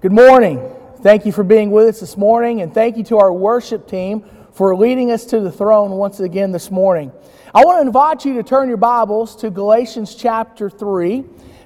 Good morning. Thank you for being with us this morning, and thank you to our worship team for leading us to the throne once again this morning. I want to invite you to turn your Bibles to Galatians chapter 3.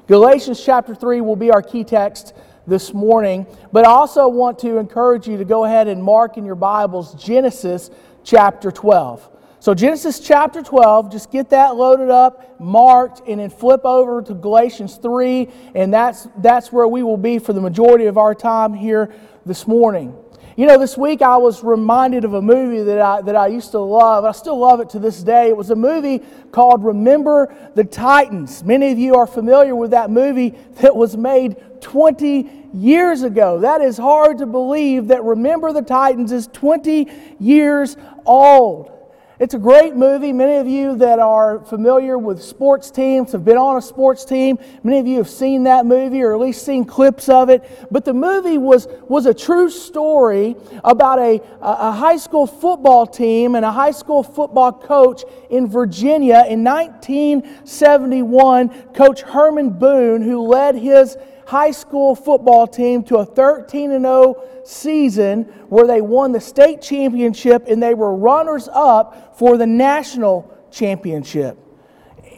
Galatians chapter 3 will be our key text this morning, but I also want to encourage you to go ahead and mark in your Bibles Genesis chapter 12. So, Genesis chapter 12, just get that loaded up, marked, and then flip over to Galatians 3, and that's, that's where we will be for the majority of our time here this morning. You know, this week I was reminded of a movie that I, that I used to love. I still love it to this day. It was a movie called Remember the Titans. Many of you are familiar with that movie that was made 20 years ago. That is hard to believe that Remember the Titans is 20 years old. It's a great movie. Many of you that are familiar with sports teams have been on a sports team. Many of you have seen that movie or at least seen clips of it. But the movie was, was a true story about a, a high school football team and a high school football coach in Virginia in 1971. Coach Herman Boone, who led his high school football team to a 13 0 season where they won the state championship and they were runners up for the national championship.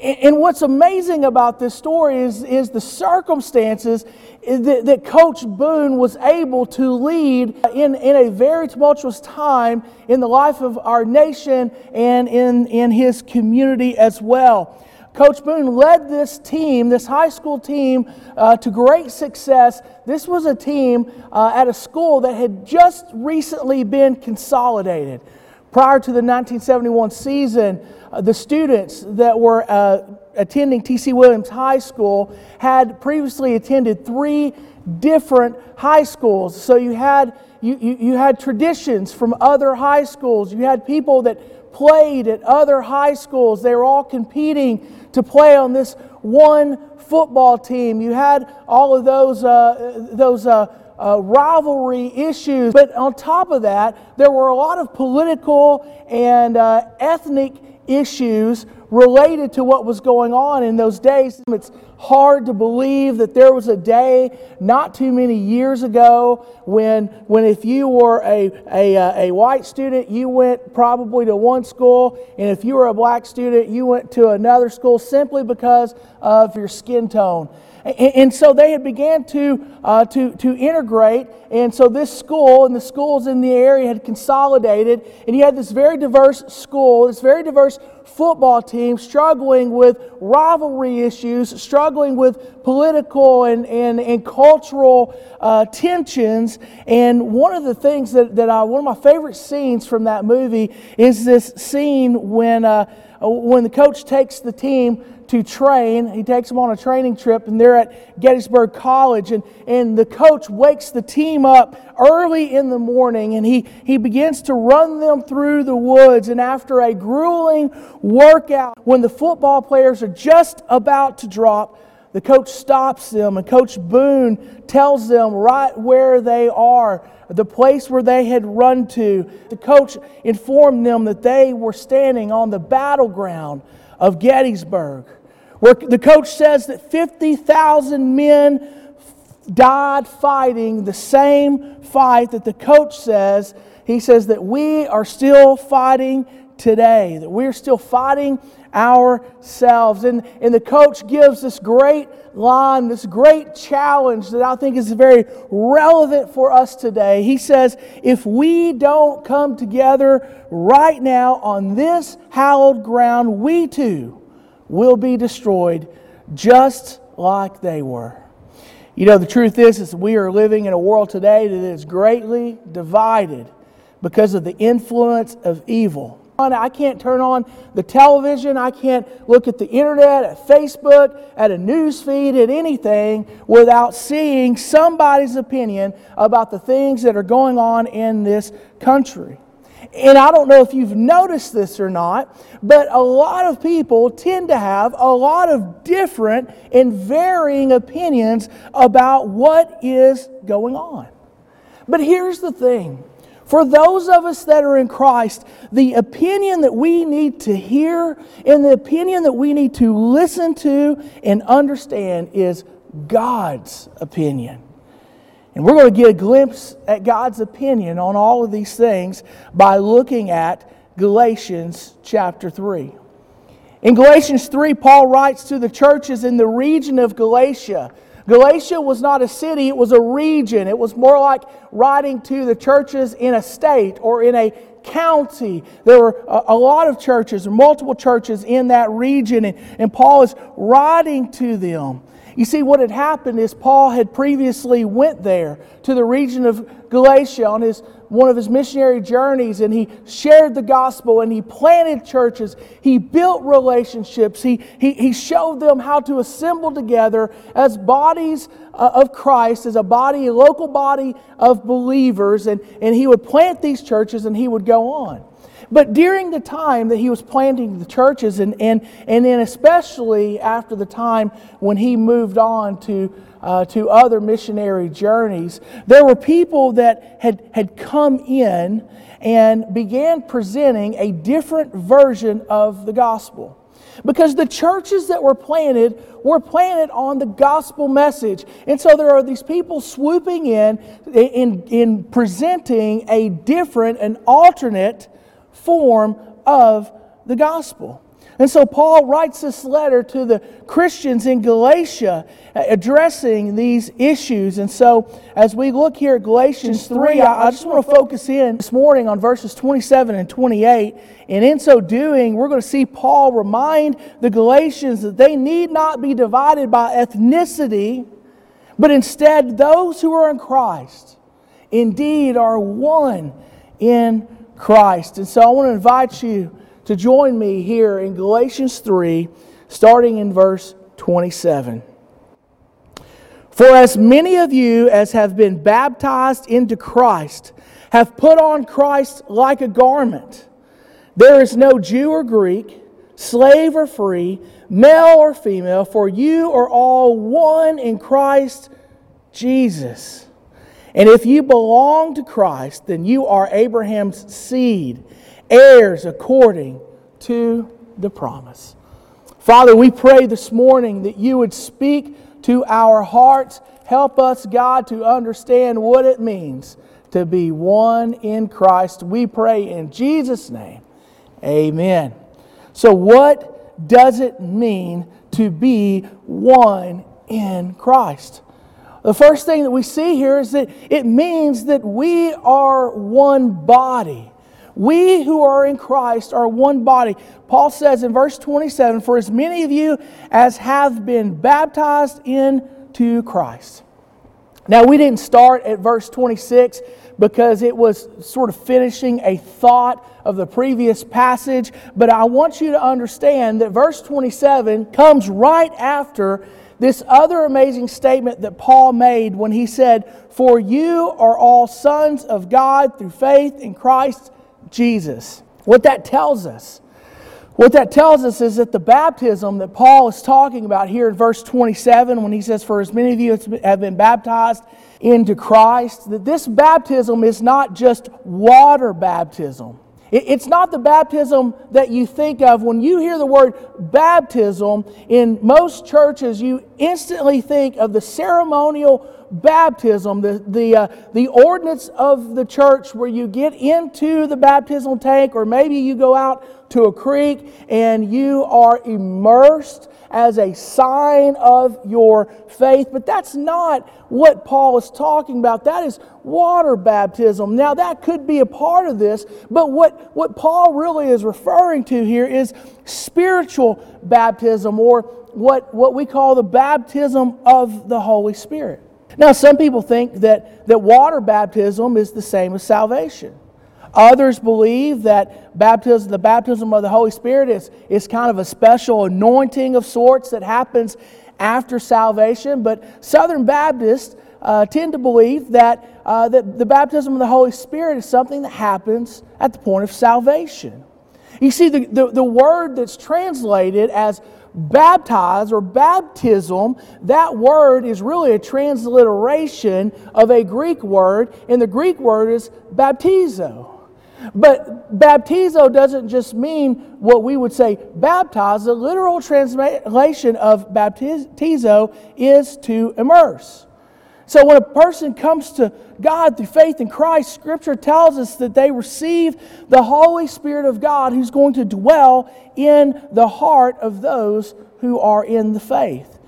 And what's amazing about this story is, is the circumstances that, that Coach Boone was able to lead in, in a very tumultuous time in the life of our nation and in, in his community as well. Coach Boone led this team, this high school team, uh, to great success. This was a team uh, at a school that had just recently been consolidated. Prior to the 1971 season, uh, the students that were uh, attending T.C. Williams High School had previously attended three different high schools. So you had, you, you, you had traditions from other high schools. You had people that played at other high schools. They were all competing to play on this one football team. You had all of those, uh, those uh, uh, rivalry issues. But on top of that, there were a lot of political and uh, ethnic issues related to what was going on in those days. It's hard to believe that there was a day not too many years ago when, when if you were a, a, uh, a white student, you went probably to one school, and if you were a black student, you went to another school simply because of your skin tone. And so they had began to, uh, to, to integrate. And so this school and the schools in the area had consolidated. And you had this very diverse school, this very diverse football team struggling with rivalry issues, struggling with political and, and, and cultural uh, tensions. And one of the things that, that I, one of my favorite scenes from that movie is this scene when, uh, when the coach takes the team to train. He takes them on a training trip, and they're at Gettysburg College. And, and the coach wakes the team up early in the morning, and he, he begins to run them through the woods. And after a grueling workout, when the football players are just about to drop, the coach stops them, and Coach Boone tells them right where they are, the place where they had run to. The coach informed them that they were standing on the battleground of Gettysburg, where the coach says that 50,000 men died fighting the same fight that the coach says. He says that we are still fighting today, that we're still fighting ourselves. And, and the coach gives this great line, this great challenge that I think is very relevant for us today. He says, If we don't come together right now on this hallowed ground, we too will be destroyed just like they were. You know, the truth is, is we are living in a world today that is greatly divided because of the influence of evil. I can't turn on the television. I can't look at the internet, at Facebook, at a news feed, at anything without seeing somebody's opinion about the things that are going on in this country. And I don't know if you've noticed this or not, but a lot of people tend to have a lot of different and varying opinions about what is going on. But here's the thing for those of us that are in Christ, the opinion that we need to hear and the opinion that we need to listen to and understand is God's opinion. And we're going to get a glimpse at God's opinion on all of these things by looking at Galatians chapter 3. In Galatians 3, Paul writes to the churches in the region of Galatia. Galatia was not a city, it was a region. It was more like writing to the churches in a state or in a county. There were a, lot of churches, multiple churches in that region, and, and Paul is writing to them. You see, what had happened is Paul had previously went there to the region of Galatia on his one of his missionary journeys and he shared the gospel and he planted churches. He built relationships. He, he, he showed them how to assemble together as bodies uh, of Christ, as a body, a local body of believers. And, and he would plant these churches and he would go on. But during the time that he was planting the churches, and, and, and then especially after the time when he moved on to, uh, to other missionary journeys, there were people that had, had come in and began presenting a different version of the gospel. Because the churches that were planted were planted on the gospel message. And so there are these people swooping in, in, in presenting a different, an alternate form of the gospel. And so Paul writes this letter to the Christians in Galatia uh, addressing these issues. And so as we look here at Galatians 3, I just want to focus in this morning on verses 27 and 28. And in so doing, we're going to see Paul remind the Galatians that they need not be divided by ethnicity, but instead those who are in Christ indeed are one in Christ. And so I want to invite you to join me here in Galatians 3, starting in verse 27. For as many of you as have been baptized into Christ have put on Christ like a garment. There is no Jew or Greek, slave or free, male or female, for you are all one in Christ Jesus. And if you belong to Christ, then you are Abraham's seed, heirs according to the promise. Father, we pray this morning that you would speak to our hearts. Help us, God, to understand what it means to be one in Christ. We pray in Jesus' name. Amen. So, what does it mean to be one in Christ? The first thing that we see here is that it means that we are one body. We who are in Christ are one body. Paul says in verse 27 For as many of you as have been baptized into Christ. Now, we didn't start at verse 26 because it was sort of finishing a thought of the previous passage, but I want you to understand that verse 27 comes right after this other amazing statement that Paul made when he said, For you are all sons of God through faith in Christ Jesus. What that tells us, what that tells us is that the baptism that Paul is talking about here in verse 27, when he says, For as many of you have been baptized into Christ, that this baptism is not just water baptism. It's not the baptism that you think of. When you hear the word baptism, in most churches, you instantly think of the ceremonial baptism, the, the, uh, the ordinance of the church where you get into the baptismal tank, or maybe you go out to a creek and you are immersed as a sign of your faith. But that's not what Paul is talking about. That is water baptism. Now, that could be a part of this, but what, what Paul really is referring to here is spiritual baptism, or what, what we call the baptism of the Holy Spirit. Now, some people think that, that water baptism is the same as salvation. Others believe that baptism, the baptism of the Holy Spirit is, is kind of a special anointing of sorts that happens after salvation. But Southern Baptists uh, tend to believe that, uh, that the baptism of the Holy Spirit is something that happens at the point of salvation. You see, the, the, the word that's translated as baptize or baptism, that word is really a transliteration of a Greek word, and the Greek word is baptizo. But baptizo doesn't just mean what we would say baptize. The literal translation of baptizo is to immerse. So when a person comes to God through faith in Christ, Scripture tells us that they receive the Holy Spirit of God who's going to dwell in the heart of those who are in the faith.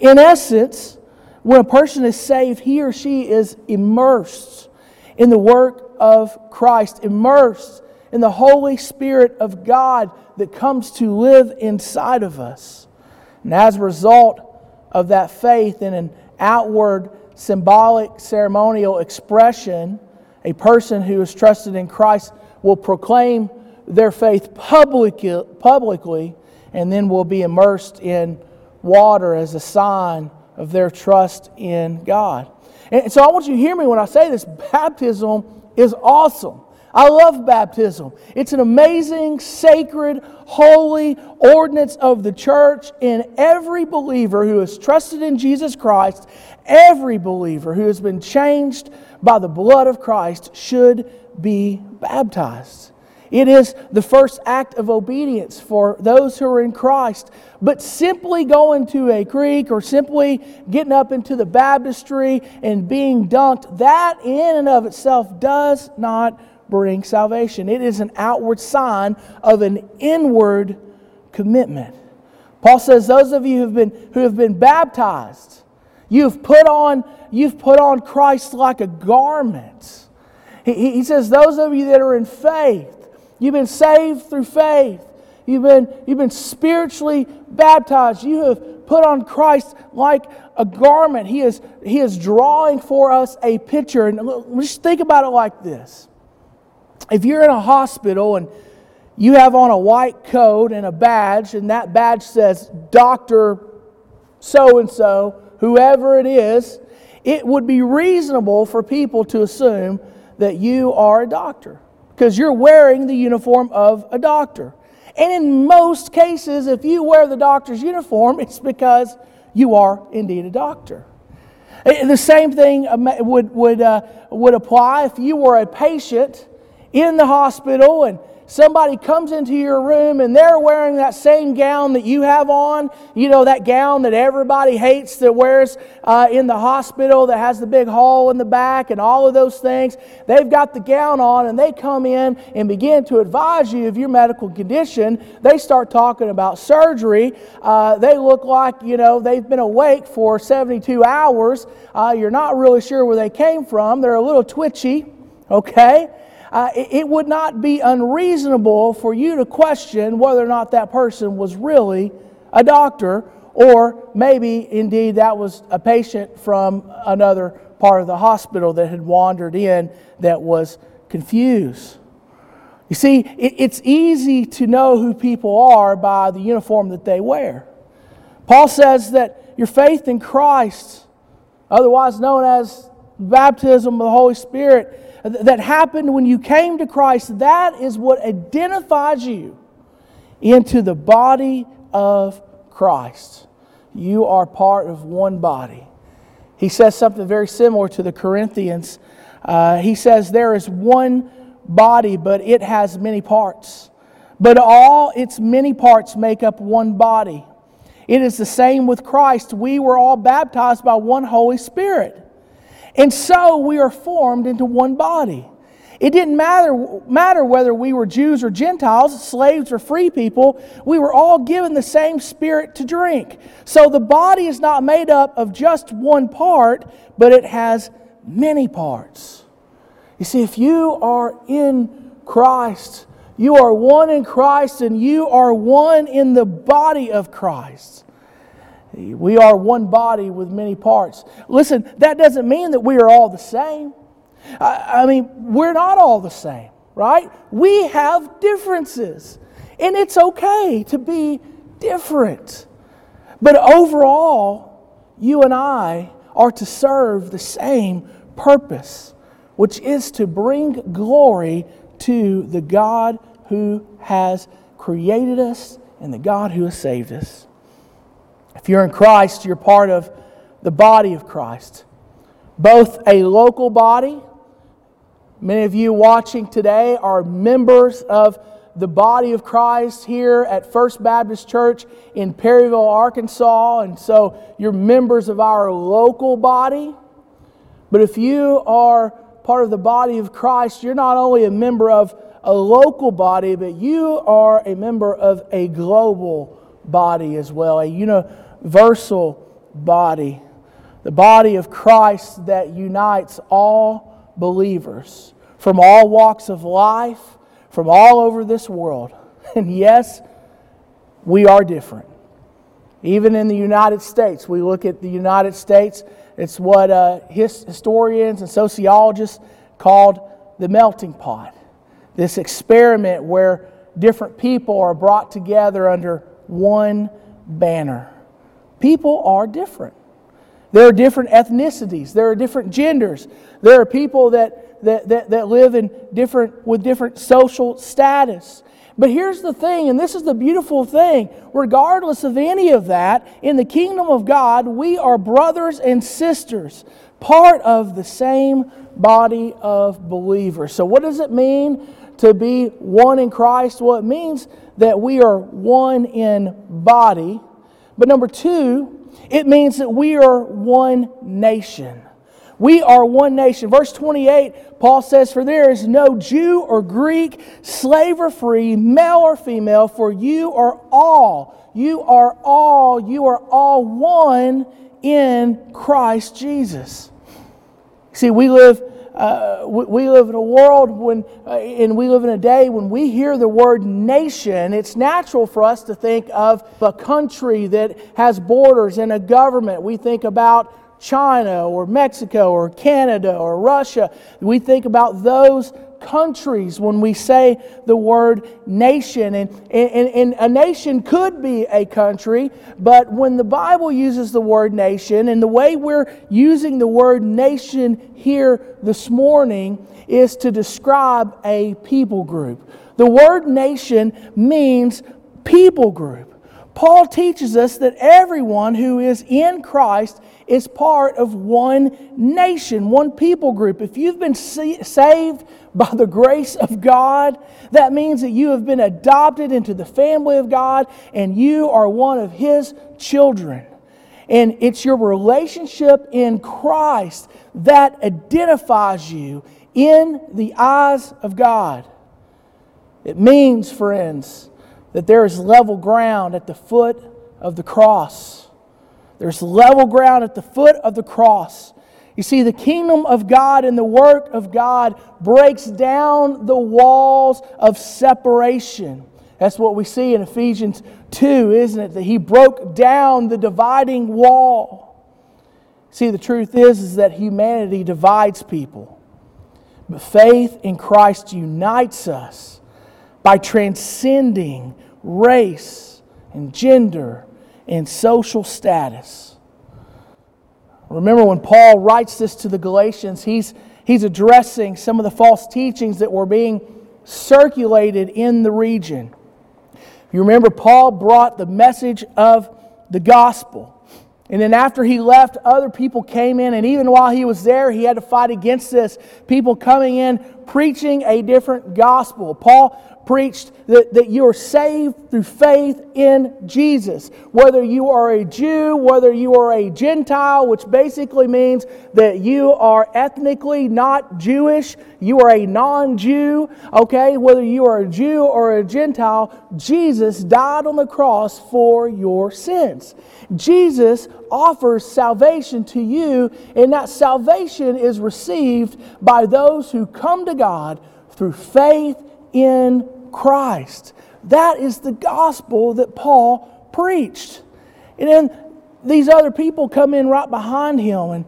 In essence, when a person is saved, he or she is immersed in the work of Christ, immersed in the Holy Spirit of God that comes to live inside of us. And as a result of that faith in an outward, symbolic, ceremonial expression, a person who is trusted in Christ will proclaim their faith publicly, publicly and then will be immersed in water as a sign of their trust in God. And so I want you to hear me when I say this baptism is awesome. I love baptism. It's an amazing, sacred, holy ordinance of the church, and every believer who has trusted in Jesus Christ, every believer who has been changed by the blood of Christ should be baptized. It is the first act of obedience for those who are in Christ. But simply going to a creek or simply getting up into the baptistry and being dunked, that in and of itself does not bring salvation. It is an outward sign of an inward commitment. Paul says, Those of you who have been, who have been baptized, you've put, on, you've put on Christ like a garment. He, he says, Those of you that are in faith, You've been saved through faith. You've been, you've been spiritually baptized. You have put on Christ like a garment. He is, he is drawing for us a picture. And just think about it like this. If you're in a hospital and you have on a white coat and a badge, and that badge says Dr. So and so, whoever it is, it would be reasonable for people to assume that you are a doctor because you're wearing the uniform of a doctor. And in most cases, if you wear the doctor's uniform, it's because you are indeed a doctor. Eh, the same thing would, would, uh, would apply if you were a patient in the hospital and somebody comes into your room and they're wearing that same gown that you have on, you know, that gown that everybody hates that wears uh, in the hospital that has the big hole in the back and all of those things. They've got the gown on and they come in and begin to advise you of your medical condition. They start talking about surgery. Uh, they look like, you know, they've been awake for 72 hours. Uh, you're not really sure where they came from. They're a little twitchy, okay? Uh, it would not be unreasonable for you to question whether or not that person was really a doctor, or maybe indeed that was a patient from another part of the hospital that had wandered in that was confused. You see, it's easy to know who people are by the uniform that they wear. Paul says that your faith in Christ, otherwise known as baptism of the Holy Spirit, that happened when you came to Christ, that is what identifies you into the body of Christ. You are part of one body. He says something very similar to the Corinthians. Uh, he says, There is one body, but it has many parts. But all its many parts make up one body. It is the same with Christ. We were all baptized by one Holy Spirit. And so we are formed into one body. It didn't matter, matter whether we were Jews or Gentiles, slaves or free people, we were all given the same spirit to drink. So the body is not made up of just one part, but it has many parts. You see, if you are in Christ, you are one in Christ and you are one in the body of Christ. We are one body with many parts. Listen, that doesn't mean that we are all the same. I, I mean, we're not all the same, right? We have differences. And it's okay to be different. But overall, you and I are to serve the same purpose, which is to bring glory to the God who has created us and the God who has saved us. If you're in Christ, you're part of the body of Christ, both a local body. Many of you watching today are members of the body of Christ here at First Baptist Church in Perryville, Arkansas, and so you're members of our local body. But if you are part of the body of Christ, you're not only a member of a local body, but you are a member of a global body as well, a universal body. The body of Christ that unites all believers from all walks of life, from all over this world. And yes, we are different. Even in the United States, we look at the United States, it's what uh, historians and sociologists called the melting pot. This experiment where different people are brought together under one banner. People are different. There are different ethnicities, there are different genders, there are people that, that, that, that live in different, with different social status. But here's the thing, and this is the beautiful thing regardless of any of that, in the kingdom of God, we are brothers and sisters, part of the same body of believers. So, what does it mean to be one in Christ? Well, it means that we are one in body. But number two, it means that we are one nation. We are one nation. Verse 28, Paul says, For there is no Jew or Greek, slave or free, male or female, for you are all, you are all, you are all one in Christ Jesus. See, we live. Uh, we, live in a world when, uh, and we live in a day when we hear the word nation, it's natural for us to think of a country that has borders and a government. We think about China or Mexico or Canada or Russia. We think about those countries when we say the word nation. And, and, and, a nation could be a country, but when the Bible uses the word nation, and the way we're using the word nation here this morning is to describe a people group. The word nation means people group. Paul teaches us that everyone who is in Christ is part of one nation, one people group. If you've been saved by the grace of God, that means that you have been adopted into the family of God and you are one of His children. And it's your relationship in Christ that identifies you in the eyes of God. It means, friends, that there is level ground at the foot of the cross. There's level ground at the foot of the cross. You see, the kingdom of God and the work of God breaks down the walls of separation. That's what we see in Ephesians 2, isn't it? That he broke down the dividing wall. See, the truth is, is that humanity divides people. But faith in Christ unites us by transcending race and gender and social status. Remember when Paul writes this to the Galatians, he's, he's addressing some of the false teachings that were being circulated in the region. You remember, Paul brought the message of the gospel. And then after he left, other people came in, and even while he was there, he had to fight against this. People coming in preaching a different gospel. Paul preached that, that you are saved through faith in Jesus. Whether you are a Jew, whether you are a Gentile, which basically means that you are ethnically not Jewish, you are a non Jew, okay? Whether you are a Jew or a Gentile, Jesus died on the cross for your sins. Jesus offers salvation to you, and that salvation is received by those who come to God through faith in Christ. That is the gospel that Paul preached. And then these other people come in right behind him and,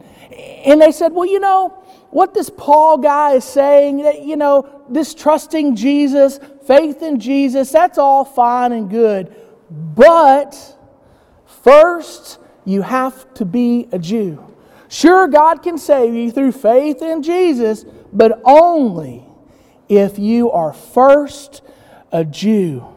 and they said, Well, you know, what this Paul guy is saying, that, you know, this trusting Jesus, faith in Jesus, that's all fine and good. But first, you have to be a Jew. Sure, God can save you through faith in Jesus, but only if you are first a Jew.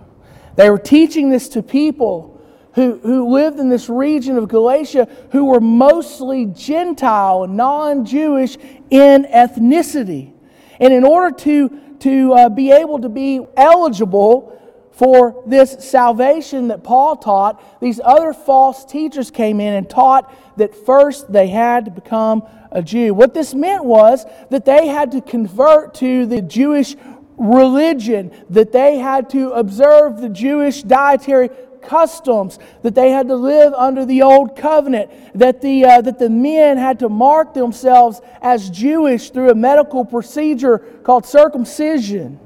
They were teaching this to people who, who lived in this region of Galatia who were mostly Gentile, non Jewish in ethnicity. And in order to, to uh, be able to be eligible for this salvation that Paul taught, these other false teachers came in and taught that first they had to become a Jew. What this meant was that they had to convert to the Jewish religion, that they had to observe the Jewish dietary customs, that they had to live under the old covenant, that the, uh, that the men had to mark themselves as Jewish through a medical procedure called circumcision.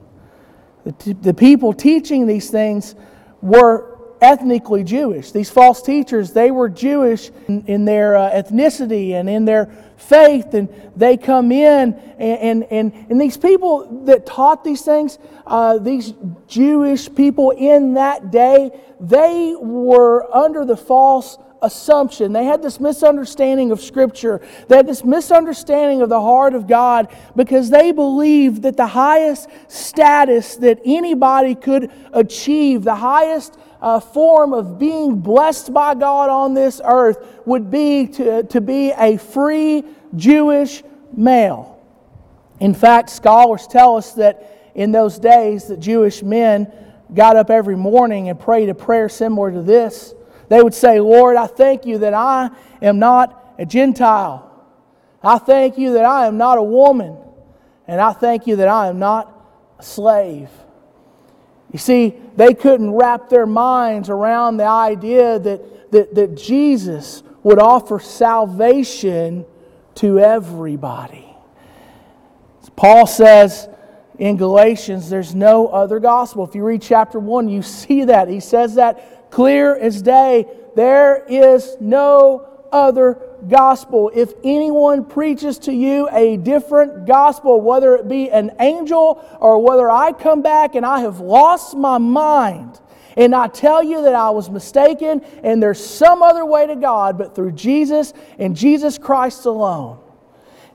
The, the people teaching these things were ethnically Jewish. These false teachers, they were Jewish in, in their uh, ethnicity and in their faith, and they come in, and, and, and, and these people that taught these things, uh, these Jewish people in that day, they were under the false assumption. They had this misunderstanding of Scripture. They had this misunderstanding of the heart of God because they believed that the highest status that anybody could achieve, the highest uh, form of being blessed by God on this earth, would be to, to be a free Jewish male. In fact, scholars tell us that in those days, that Jewish men got up every morning and prayed a prayer similar to this. They would say, Lord, I thank you that I am not a Gentile. I thank you that I am not a woman. And I thank you that I am not a slave. You see, they couldn't wrap their minds around the idea that, that, that Jesus would offer salvation to everybody. Paul says in Galatians, there's no other gospel. If you read chapter 1, you see that. He says that clear as day. There is no other gospel. If anyone preaches to you a different gospel, whether it be an angel or whether I come back and I have lost my mind, and I tell you that I was mistaken and there's some other way to God but through Jesus and Jesus Christ alone.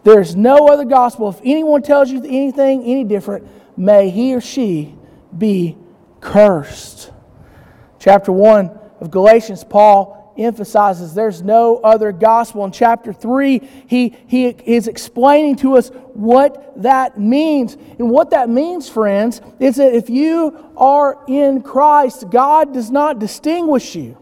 There's no other gospel. If anyone tells you anything any different, may he or she be cursed chapter 1 of Galatians, Paul emphasizes there's no other gospel. In chapter 3, he, he is explaining to us what that means. And what that means, friends, is that if you are in Christ, God does not distinguish you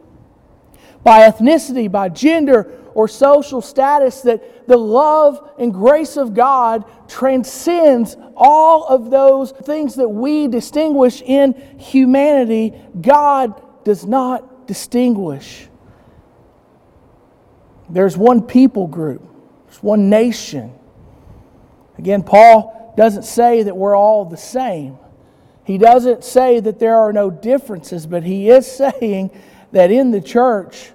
by ethnicity, by gender, or social status, that the love and grace of God transcends all of those things that we distinguish in humanity. God does not distinguish. There's one people group, there's one nation. Again, Paul doesn't say that we're all the same. He doesn't say that there are no differences, but he is saying that in the church,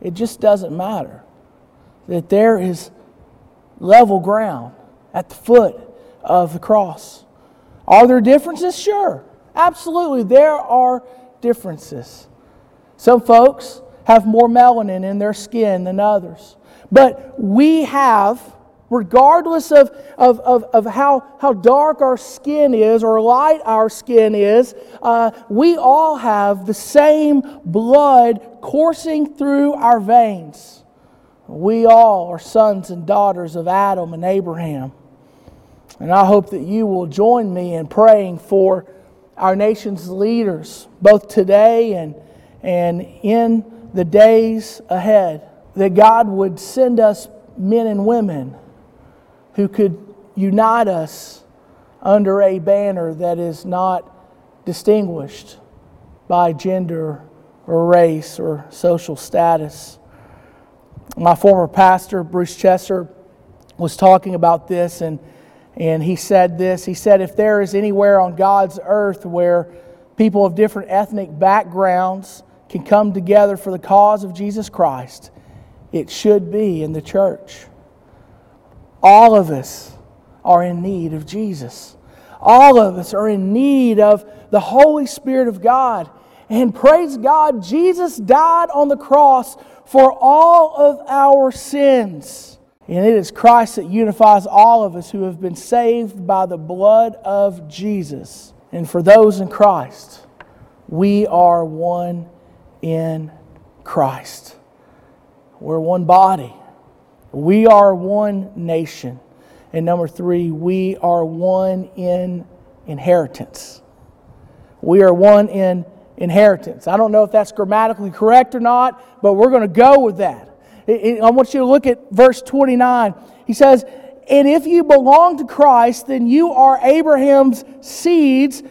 it just doesn't matter. That there is level ground at the foot of the cross. Are there differences? Sure. Absolutely. There are differences. Some folks have more melanin in their skin than others. But we have, regardless of, of, of, of how, how dark our skin is or light our skin is, uh, we all have the same blood coursing through our veins. We all are sons and daughters of Adam and Abraham. And I hope that you will join me in praying for our nation's leaders, both today and, and in the days ahead, that God would send us men and women who could unite us under a banner that is not distinguished by gender or race or social status. My former pastor, Bruce Chesser, was talking about this and and he said this He said, If there is anywhere on God's earth where people of different ethnic backgrounds can come together for the cause of Jesus Christ, it should be in the church. All of us are in need of Jesus. All of us are in need of the Holy Spirit of God. And praise God, Jesus died on the cross for all of our sins. And it is Christ that unifies all of us who have been saved by the blood of Jesus. And for those in Christ, we are one in Christ. We're one body. We are one nation. And number three, we are one in inheritance. We are one in inheritance. I don't know if that's grammatically correct or not, but we're going to go with that. I want you to look at verse 29. He says, And if you belong to Christ, then you are Abraham's seeds,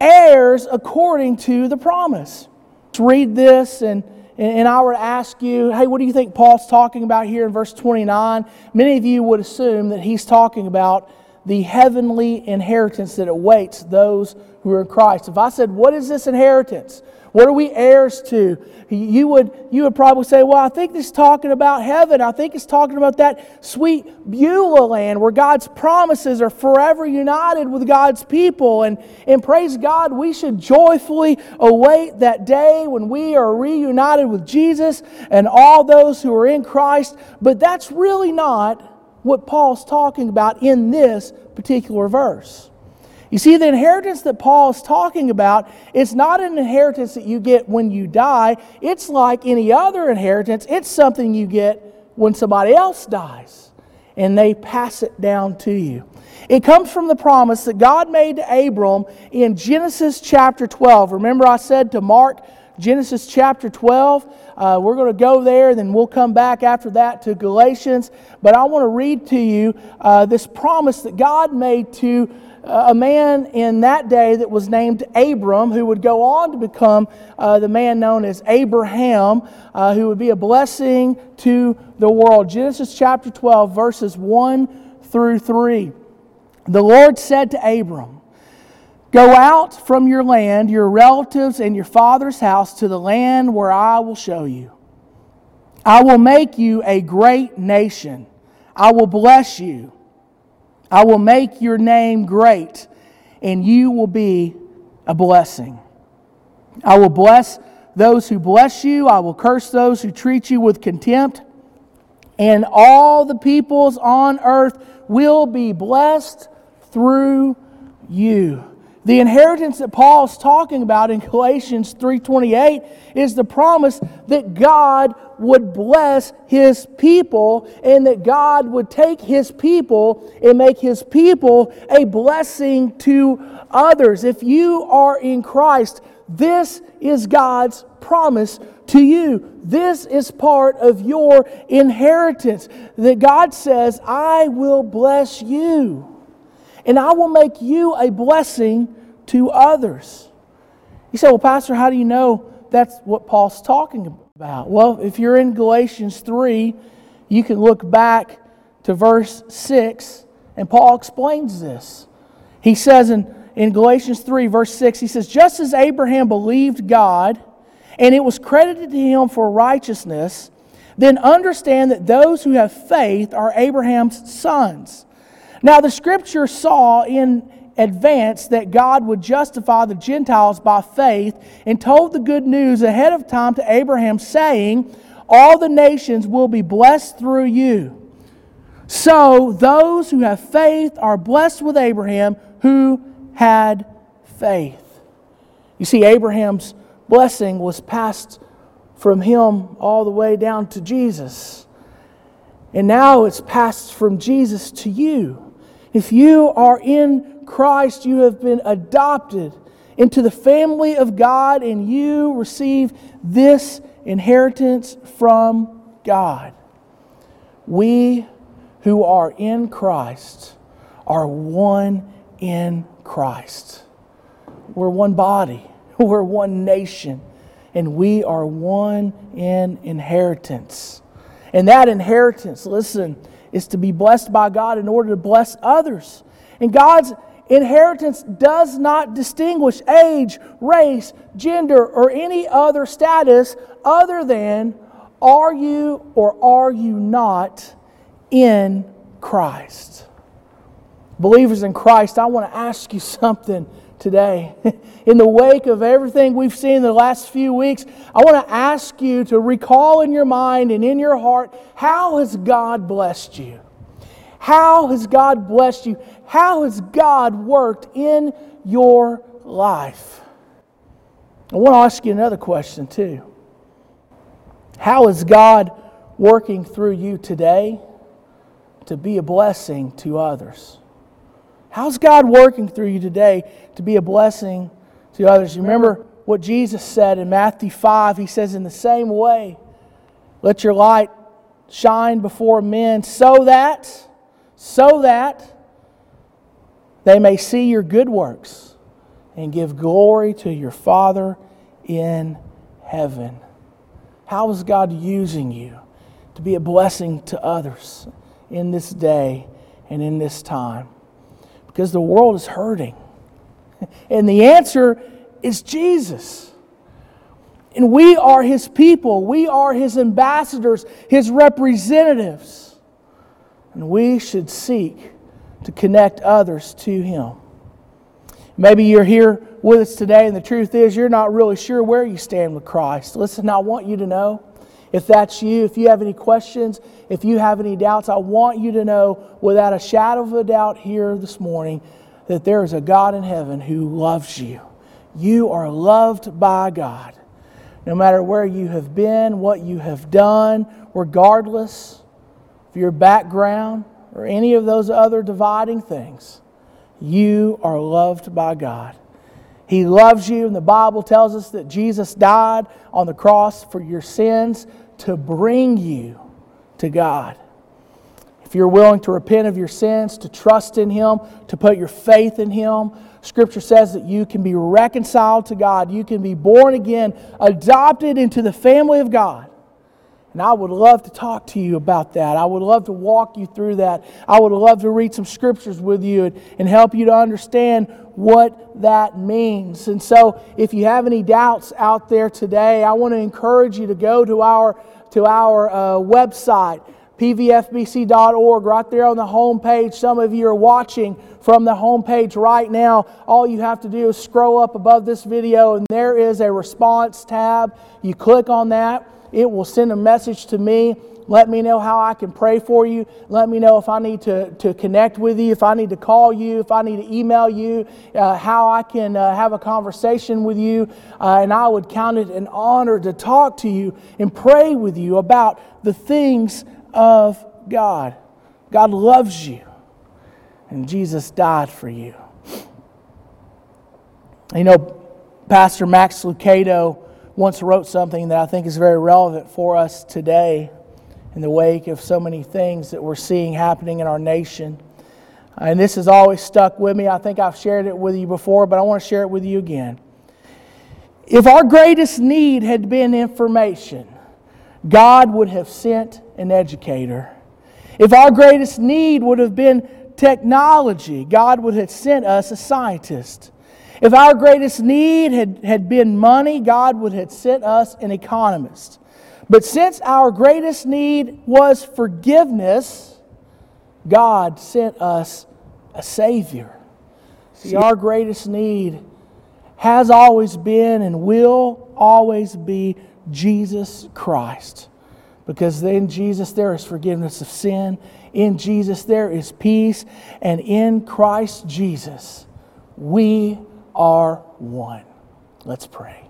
heirs according to the promise. Let's read this and and I would ask you, hey, what do you think Paul's talking about here in verse 29? Many of you would assume that he's talking about the heavenly inheritance that awaits those who are in Christ. If I said, what is this inheritance? What are we heirs to? You would, you would probably say, Well, I think this is talking about heaven. I think it's talking about that sweet Beulah land where God's promises are forever united with God's people. And, and praise God, we should joyfully await that day when we are reunited with Jesus and all those who are in Christ. But that's really not what Paul's talking about in this particular verse. You see, the inheritance that Paul is talking about, it's not an inheritance that you get when you die. It's like any other inheritance, it's something you get when somebody else dies and they pass it down to you. It comes from the promise that God made to Abram in Genesis chapter 12. Remember, I said to Mark, Genesis chapter 12. Uh, we're going to go there, then we'll come back after that to Galatians. But I want to read to you uh, this promise that God made to a man in that day that was named Abram, who would go on to become uh, the man known as Abraham, uh, who would be a blessing to the world. Genesis chapter 12, verses 1 through 3. The Lord said to Abram, Go out from your land, your relatives, and your father's house to the land where I will show you. I will make you a great nation. I will bless you. I will make your name great, and you will be a blessing. I will bless those who bless you, I will curse those who treat you with contempt, and all the peoples on earth will be blessed through you. The inheritance that Paul is talking about in Galatians 3:28 is the promise that God would bless his people and that God would take his people and make his people a blessing to others. If you are in Christ, this is God's promise to you. This is part of your inheritance that God says, "I will bless you." And I will make you a blessing to others. You say, Well, Pastor, how do you know that's what Paul's talking about? Well, if you're in Galatians 3, you can look back to verse 6, and Paul explains this. He says in, in Galatians 3, verse 6, he says, Just as Abraham believed God, and it was credited to him for righteousness, then understand that those who have faith are Abraham's sons. Now, the scripture saw in advance that God would justify the Gentiles by faith and told the good news ahead of time to Abraham, saying, All the nations will be blessed through you. So those who have faith are blessed with Abraham who had faith. You see, Abraham's blessing was passed from him all the way down to Jesus. And now it's passed from Jesus to you. If you are in Christ, you have been adopted into the family of God and you receive this inheritance from God. We who are in Christ are one in Christ. We're one body, we're one nation, and we are one in inheritance. And that inheritance, listen, is to be blessed by God in order to bless others. And God's inheritance does not distinguish age, race, gender, or any other status other than are you or are you not in Christ? Believers in Christ, I want to ask you something today. In the wake of everything we've seen in the last few weeks, I want to ask you to recall in your mind and in your heart how has God blessed you? How has God blessed you? How has God worked in your life? I want to ask you another question, too. How is God working through you today to be a blessing to others? How's God working through you today to be a blessing to others. You remember what Jesus said in Matthew 5? He says, In the same way, let your light shine before men so that, so that they may see your good works and give glory to your Father in heaven. How is God using you to be a blessing to others in this day and in this time? Because the world is hurting. And the answer is Jesus. And we are his people. We are his ambassadors, his representatives. And we should seek to connect others to him. Maybe you're here with us today, and the truth is you're not really sure where you stand with Christ. Listen, I want you to know. If that's you, if you have any questions, if you have any doubts, I want you to know without a shadow of a doubt here this morning that there is a God in heaven who loves you. You are loved by God. No matter where you have been, what you have done, regardless of your background or any of those other dividing things, you are loved by God. He loves you, and the Bible tells us that Jesus died on the cross for your sins to bring you to God. If you're willing to repent of your sins, to trust in Him, to put your faith in Him, Scripture says that you can be reconciled to God. You can be born again, adopted into the family of God. And I would love to talk to you about that. I would love to walk you through that. I would love to read some scriptures with you and, and help you to understand what that means. And so, if you have any doubts out there today, I want to encourage you to go to our, to our uh, website pvfbc.org, right there on the home page. Some of you are watching from the home page right now. All you have to do is scroll up above this video, and there is a response tab. You click on that, it will send a message to me. Let me know how I can pray for you. Let me know if I need to, to connect with you, if I need to call you, if I need to email you, uh, how I can uh, have a conversation with you. Uh, and I would count it an honor to talk to you and pray with you about the things of God. God loves you, and Jesus died for you. You know, Pastor Max Lucado once wrote something that I think is very relevant for us today in the wake of so many things that we're seeing happening in our nation. And this has always stuck with me. I think I've shared it with you before, but I want to share it with you again. If our greatest need had been information, God would have sent an educator. If our greatest need would have been technology, God would have sent us a scientist. If our greatest need had, had been money, God would have sent us an economist. But since our greatest need was forgiveness, God sent us a Savior. See, our greatest need has always been and will always be Jesus Christ. Because in Jesus there is forgiveness of sin, in Jesus there is peace, and in Christ Jesus we are one. Let's pray.